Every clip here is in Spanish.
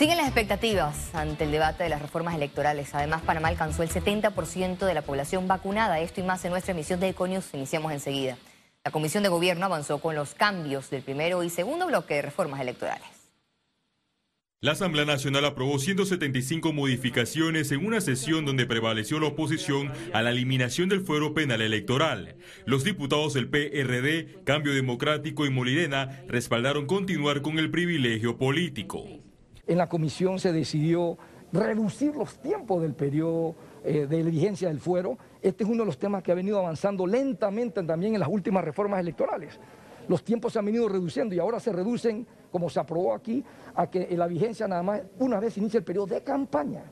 Siguen las expectativas ante el debate de las reformas electorales. Además, Panamá alcanzó el 70% de la población vacunada. Esto y más en nuestra emisión de Econius. Iniciamos enseguida. La Comisión de Gobierno avanzó con los cambios del primero y segundo bloque de reformas electorales. La Asamblea Nacional aprobó 175 modificaciones en una sesión donde prevaleció la oposición a la eliminación del fuero penal electoral. Los diputados del PRD, Cambio Democrático y Molirena respaldaron continuar con el privilegio político. En la comisión se decidió reducir los tiempos del periodo eh, de vigencia del fuero. Este es uno de los temas que ha venido avanzando lentamente también en las últimas reformas electorales. Los tiempos se han venido reduciendo y ahora se reducen, como se aprobó aquí, a que la vigencia nada más una vez inicia el periodo de campaña,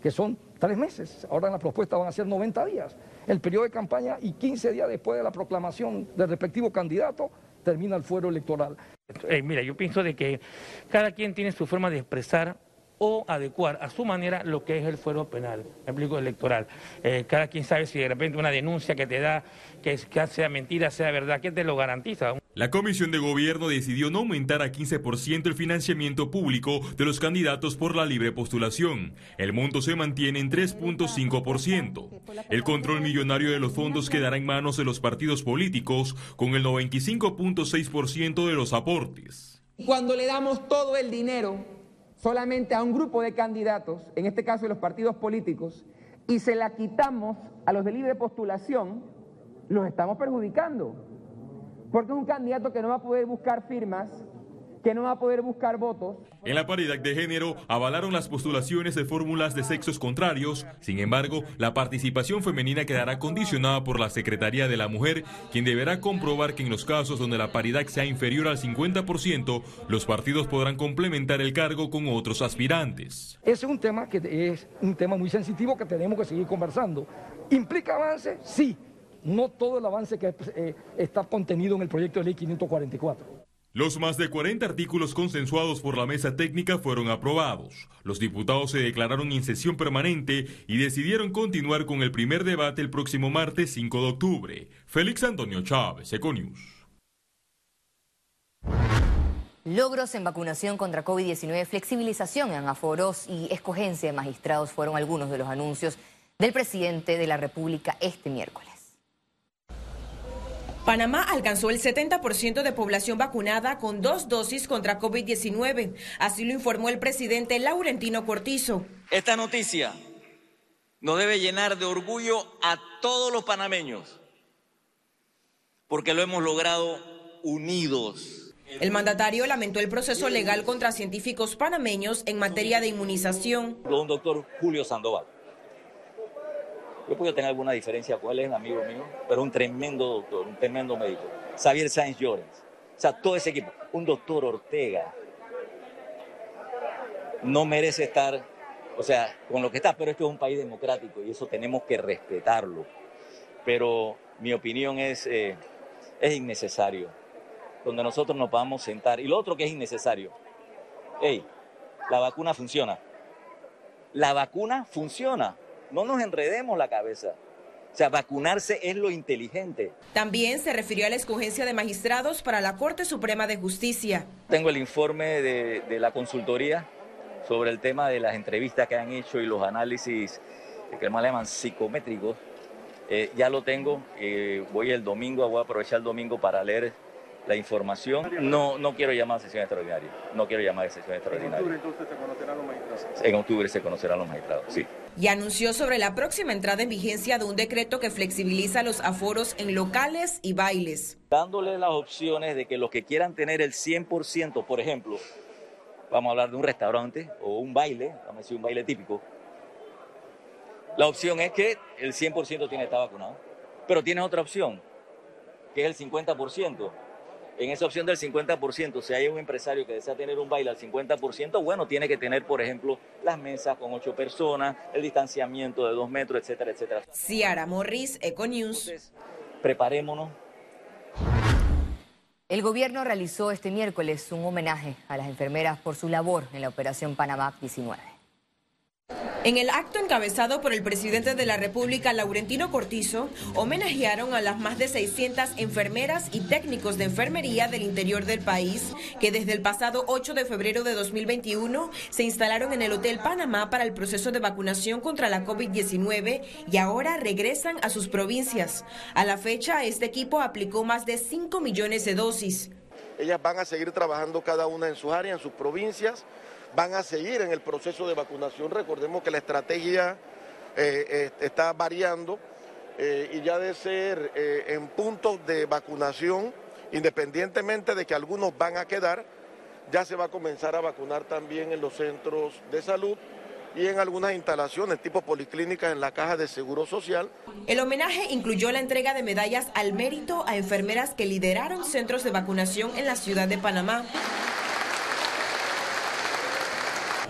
que son tres meses. Ahora en la propuesta van a ser 90 días. El periodo de campaña y 15 días después de la proclamación del respectivo candidato termina el fuero electoral. Eh, mira, yo pienso de que cada quien tiene su forma de expresar o adecuar a su manera lo que es el fuero penal, el electoral. Eh, cada quien sabe si de repente una denuncia que te da, que, que sea mentira, sea verdad, que te lo garantiza. La Comisión de Gobierno decidió no aumentar a 15% el financiamiento público de los candidatos por la libre postulación. El monto se mantiene en 3.5%. El control millonario de los fondos quedará en manos de los partidos políticos con el 95.6% de los aportes. Cuando le damos todo el dinero solamente a un grupo de candidatos, en este caso de los partidos políticos, y se la quitamos a los de libre postulación, los estamos perjudicando. Porque es un candidato que no va a poder buscar firmas que no va a poder buscar votos. En la paridad de género avalaron las postulaciones de fórmulas de sexos contrarios. Sin embargo, la participación femenina quedará condicionada por la Secretaría de la Mujer, quien deberá comprobar que en los casos donde la paridad sea inferior al 50%, los partidos podrán complementar el cargo con otros aspirantes. Ese es un tema que es un tema muy sensitivo que tenemos que seguir conversando. ¿Implica avance? Sí. No todo el avance que eh, está contenido en el proyecto de ley 544. Los más de 40 artículos consensuados por la mesa técnica fueron aprobados. Los diputados se declararon en sesión permanente y decidieron continuar con el primer debate el próximo martes 5 de octubre. Félix Antonio Chávez, Econius. Logros en vacunación contra COVID-19, flexibilización en aforos y escogencia de magistrados fueron algunos de los anuncios del presidente de la República este miércoles. Panamá alcanzó el 70% de población vacunada con dos dosis contra COVID-19. Así lo informó el presidente Laurentino Cortizo. Esta noticia nos debe llenar de orgullo a todos los panameños, porque lo hemos logrado unidos. El mandatario lamentó el proceso legal contra científicos panameños en materia de inmunización. Un doctor Julio Sandoval yo puedo tener alguna diferencia con él, es un amigo mío, pero un tremendo doctor, un tremendo médico. Xavier Sáenz Llorens. O sea, todo ese equipo. Un doctor Ortega. No merece estar, o sea, con lo que está, pero esto es un país democrático y eso tenemos que respetarlo. Pero mi opinión es, eh, es innecesario. Donde nosotros nos podamos sentar. Y lo otro que es innecesario. Hey, la vacuna funciona. La vacuna funciona. No nos enredemos la cabeza. O sea, vacunarse es lo inteligente. También se refirió a la escogencia de magistrados para la Corte Suprema de Justicia. Tengo el informe de, la consultoría sobre el tema de las entrevistas que han hecho y los análisis que más le llaman psicométricos. Eh, ya lo tengo, eh, voy el domingo, voy a aprovechar el domingo para leer la información. No, no quiero llamar a sesión extraordinaria. No quiero llamar a sesión extraordinaria. ¿En octubre entonces se conocerán los magistrados? En octubre se conocerán los magistrados, sí. Y anunció sobre la próxima entrada en vigencia de un decreto que flexibiliza los aforos en locales y bailes. Dándole las opciones de que los que quieran tener el 100%, por ejemplo, vamos a hablar de un restaurante o un baile, vamos a decir un baile típico, la opción es que el 100% tiene que estar vacunado. Pero tienes otra opción, que es el 50% en esa opción del 50%, si hay un empresario que desea tener un baile al 50%, bueno, tiene que tener, por ejemplo, las mesas con ocho personas, el distanciamiento de dos metros, etcétera, etcétera. Ciara Morris, Econews. preparémonos. El gobierno realizó este miércoles un homenaje a las enfermeras por su labor en la operación Panamá 19. En el acto encabezado por el presidente de la República, Laurentino Cortizo, homenajearon a las más de 600 enfermeras y técnicos de enfermería del interior del país que desde el pasado 8 de febrero de 2021 se instalaron en el Hotel Panamá para el proceso de vacunación contra la COVID-19 y ahora regresan a sus provincias. A la fecha, este equipo aplicó más de 5 millones de dosis. Ellas van a seguir trabajando cada una en sus áreas, en sus provincias van a seguir en el proceso de vacunación. Recordemos que la estrategia eh, eh, está variando eh, y ya de ser en puntos de vacunación, independientemente de que algunos van a quedar, ya se va a comenzar a vacunar también en los centros de salud y en algunas instalaciones tipo policlínicas en la caja de seguro social. El homenaje incluyó la entrega de medallas al mérito a enfermeras que lideraron centros de vacunación en la ciudad de Panamá.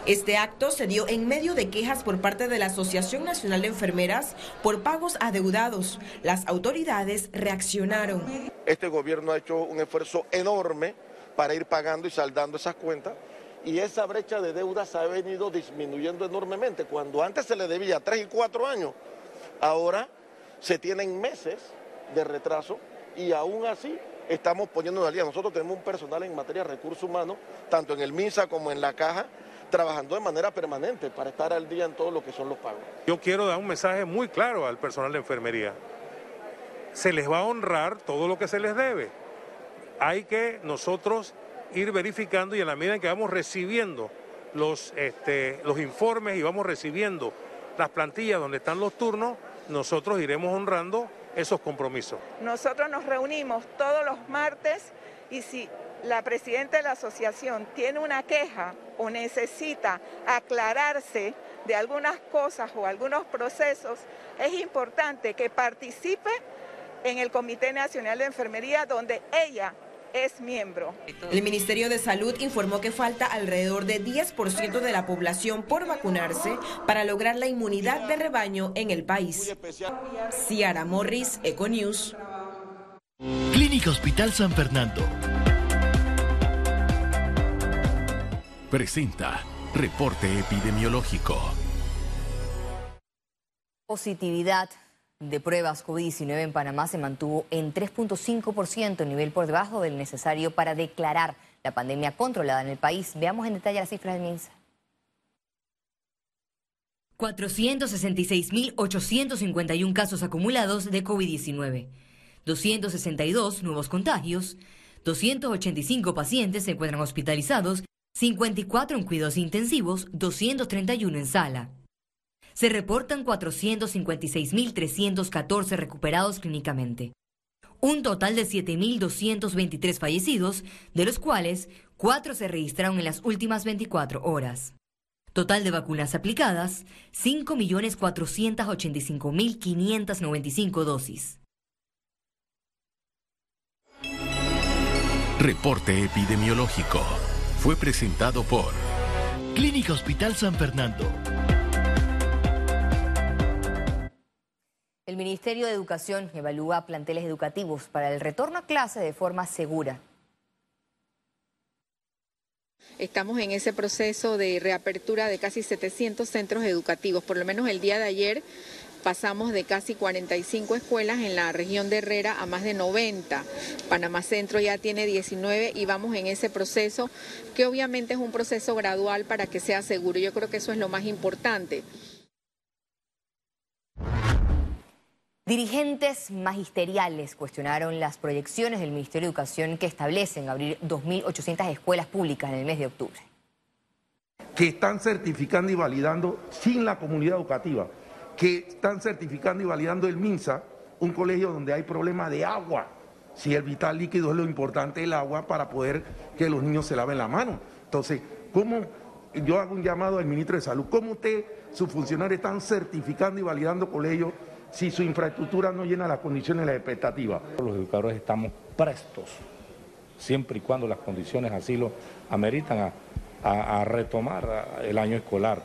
Este acto se dio en medio de quejas por parte de la Asociación Nacional de Enfermeras por pagos adeudados. Las autoridades reaccionaron. Este gobierno ha hecho un esfuerzo enorme para ir pagando y saldando esas cuentas y esa brecha de deudas ha venido disminuyendo enormemente. Cuando antes se le debía tres y cuatro años, ahora se tienen meses de retraso y aún así estamos poniendo al día. Nosotros tenemos un personal en materia de recursos humanos, tanto en el MINSA como en la caja, trabajando de manera permanente para estar al día en todo lo que son los pagos. Yo quiero dar un mensaje muy claro al personal de enfermería. Se les va a honrar todo lo que se les debe. Hay que nosotros ir verificando y en la medida en que vamos recibiendo los, este, los informes y vamos recibiendo las plantillas donde están los turnos, nosotros iremos honrando esos compromisos. Nosotros nos reunimos todos los martes y si la presidenta de la asociación tiene una queja o necesita aclararse de algunas cosas o algunos procesos, es importante que participe en el Comité Nacional de Enfermería donde ella es miembro. El Ministerio de Salud informó que falta alrededor de 10% de la población por vacunarse para lograr la inmunidad de rebaño en el país. Ciara Morris, Econews. Clínica Hospital San Fernando presenta Reporte Epidemiológico. Positividad de pruebas COVID-19 en Panamá se mantuvo en 3.5%, nivel por debajo del necesario para declarar la pandemia controlada en el país. Veamos en detalle las cifras del MINSA. 466.851 casos acumulados de COVID-19, 262 nuevos contagios, 285 pacientes se encuentran hospitalizados 54 en cuidados intensivos, 231 en sala. Se reportan 456.314 recuperados clínicamente. Un total de 7.223 fallecidos, de los cuales 4 se registraron en las últimas 24 horas. Total de vacunas aplicadas, 5.485.595 dosis. Reporte epidemiológico fue presentado por Clínica Hospital San Fernando. El Ministerio de Educación evalúa planteles educativos para el retorno a clase de forma segura. Estamos en ese proceso de reapertura de casi 700 centros educativos. Por lo menos el día de ayer pasamos de casi 45 escuelas en la región de Herrera a más de 90. Panamá Centro ya tiene 19 y vamos en ese proceso, que obviamente es un proceso gradual para que sea seguro. Yo creo que eso es lo más importante. Dirigentes magisteriales cuestionaron las proyecciones del Ministerio de Educación que establecen abrir 2.800 escuelas públicas en el mes de octubre. Que están certificando y validando sin la comunidad educativa que están certificando y validando el MINSA, un colegio donde hay problema de agua. Si el vital líquido es lo importante, el agua, para poder que los niños se laven la mano. Entonces, ¿cómo yo hago un llamado al ministro de Salud? ¿Cómo usted, sus funcionarios, están certificando y validando colegios si su infraestructura no llena las condiciones y las expectativas? Los educadores estamos prestos, siempre y cuando las condiciones así lo ameritan, a retomar el año escolar.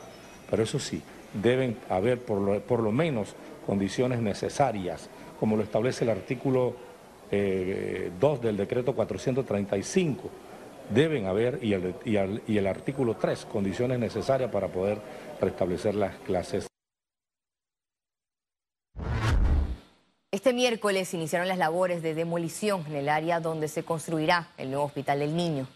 Pero eso sí, deben haber por lo, por lo menos condiciones necesarias, como lo establece el artículo 2 eh, del decreto 435, deben haber, y el, y el artículo 3, condiciones necesarias para poder restablecer las clases. Este miércoles iniciaron las labores de demolición en el área donde se construirá el nuevo Hospital del Niño.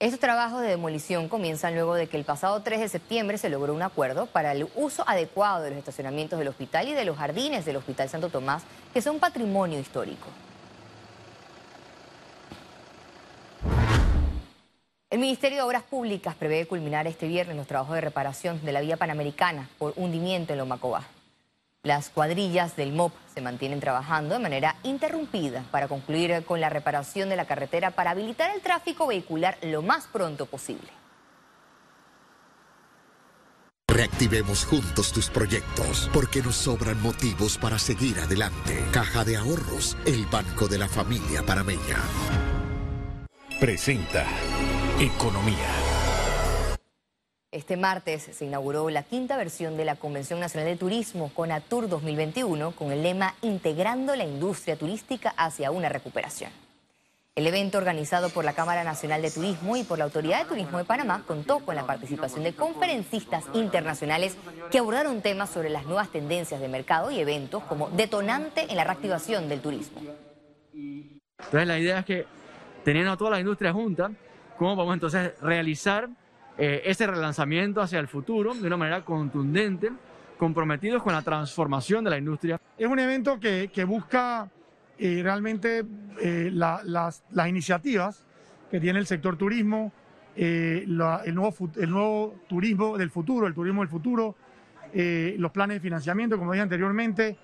Estos trabajos de demolición comienzan luego de que el pasado 3 de septiembre se logró un acuerdo para el uso adecuado de los estacionamientos del hospital y de los jardines del Hospital Santo Tomás, que son patrimonio histórico. El Ministerio de Obras Públicas prevé culminar este viernes los trabajos de reparación de la vía panamericana por hundimiento en Lomacobá. Las cuadrillas del MOP se mantienen trabajando de manera interrumpida para concluir con la reparación de la carretera para habilitar el tráfico vehicular lo más pronto posible. Reactivemos juntos tus proyectos, porque nos sobran motivos para seguir adelante. Caja de Ahorros, el banco de la familia parameña. Presenta Economía. Este martes se inauguró la quinta versión de la Convención Nacional de Turismo, CONATUR 2021, con el lema Integrando la industria turística hacia una recuperación. El evento organizado por la Cámara Nacional de Turismo y por la Autoridad de Turismo de Panamá contó con la participación de conferencistas internacionales que abordaron temas sobre las nuevas tendencias de mercado y eventos como detonante en la reactivación del turismo. Entonces la idea es que teniendo a toda la industria junta, ¿cómo vamos entonces realizar eh, ese relanzamiento hacia el futuro de una manera contundente, comprometidos con la transformación de la industria. Es un evento que, busca eh, realmente eh, las, iniciativas que tiene el sector turismo, el, nuevo, turismo del futuro, el turismo del futuro, los planes de financiamiento, como dije anteriormente,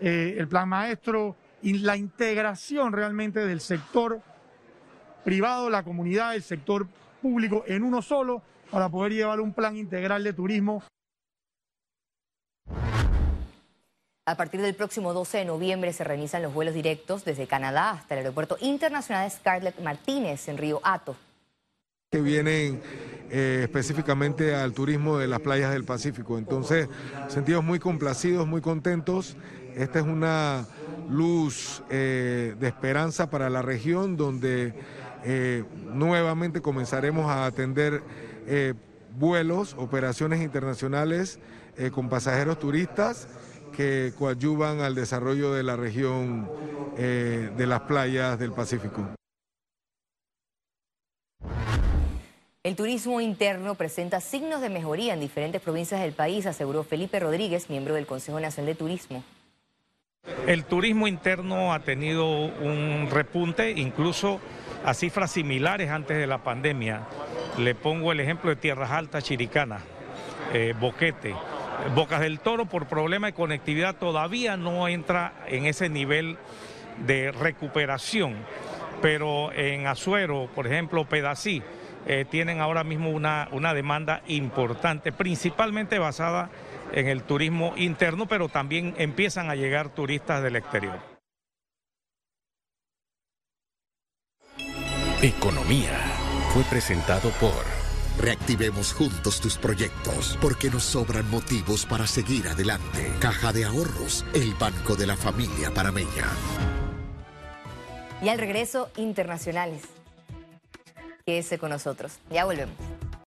el plan maestro y la integración realmente del sector privado, la comunidad, el sector público en uno solo para poder llevar un plan integral de turismo. A partir del próximo 12 de noviembre se realizan los vuelos directos desde Canadá hasta el Aeropuerto Internacional Scarlett Martínez en Río Hato. Que vienen eh, específicamente al turismo de las playas del Pacífico. Entonces, sentidos muy complacidos, muy contentos. Esta es una luz eh, de esperanza para la región donde eh, nuevamente comenzaremos a atender eh, vuelos, operaciones internacionales eh, con pasajeros turistas que coadyuvan al desarrollo de la región eh, de las playas del Pacífico. El turismo interno presenta signos de mejoría en diferentes provincias del país, aseguró Felipe Rodríguez, miembro del Consejo Nacional de Turismo. El turismo interno ha tenido un repunte, incluso a cifras similares antes de la pandemia. Le pongo el ejemplo de Tierras Altas, Chiricana, eh, Boquete. Bocas del Toro por problema de conectividad todavía no entra en ese nivel de recuperación, pero en Azuero, por ejemplo, Pedací, eh, tienen ahora mismo una, una demanda importante, principalmente basada en el turismo interno, pero también empiezan a llegar turistas del exterior. Economía fue presentado por... Reactivemos juntos tus proyectos, porque nos sobran motivos para seguir adelante. Caja de Ahorros, el banco de la familia parameña. Y al regreso, internacionales. Quédese con nosotros. Ya volvemos.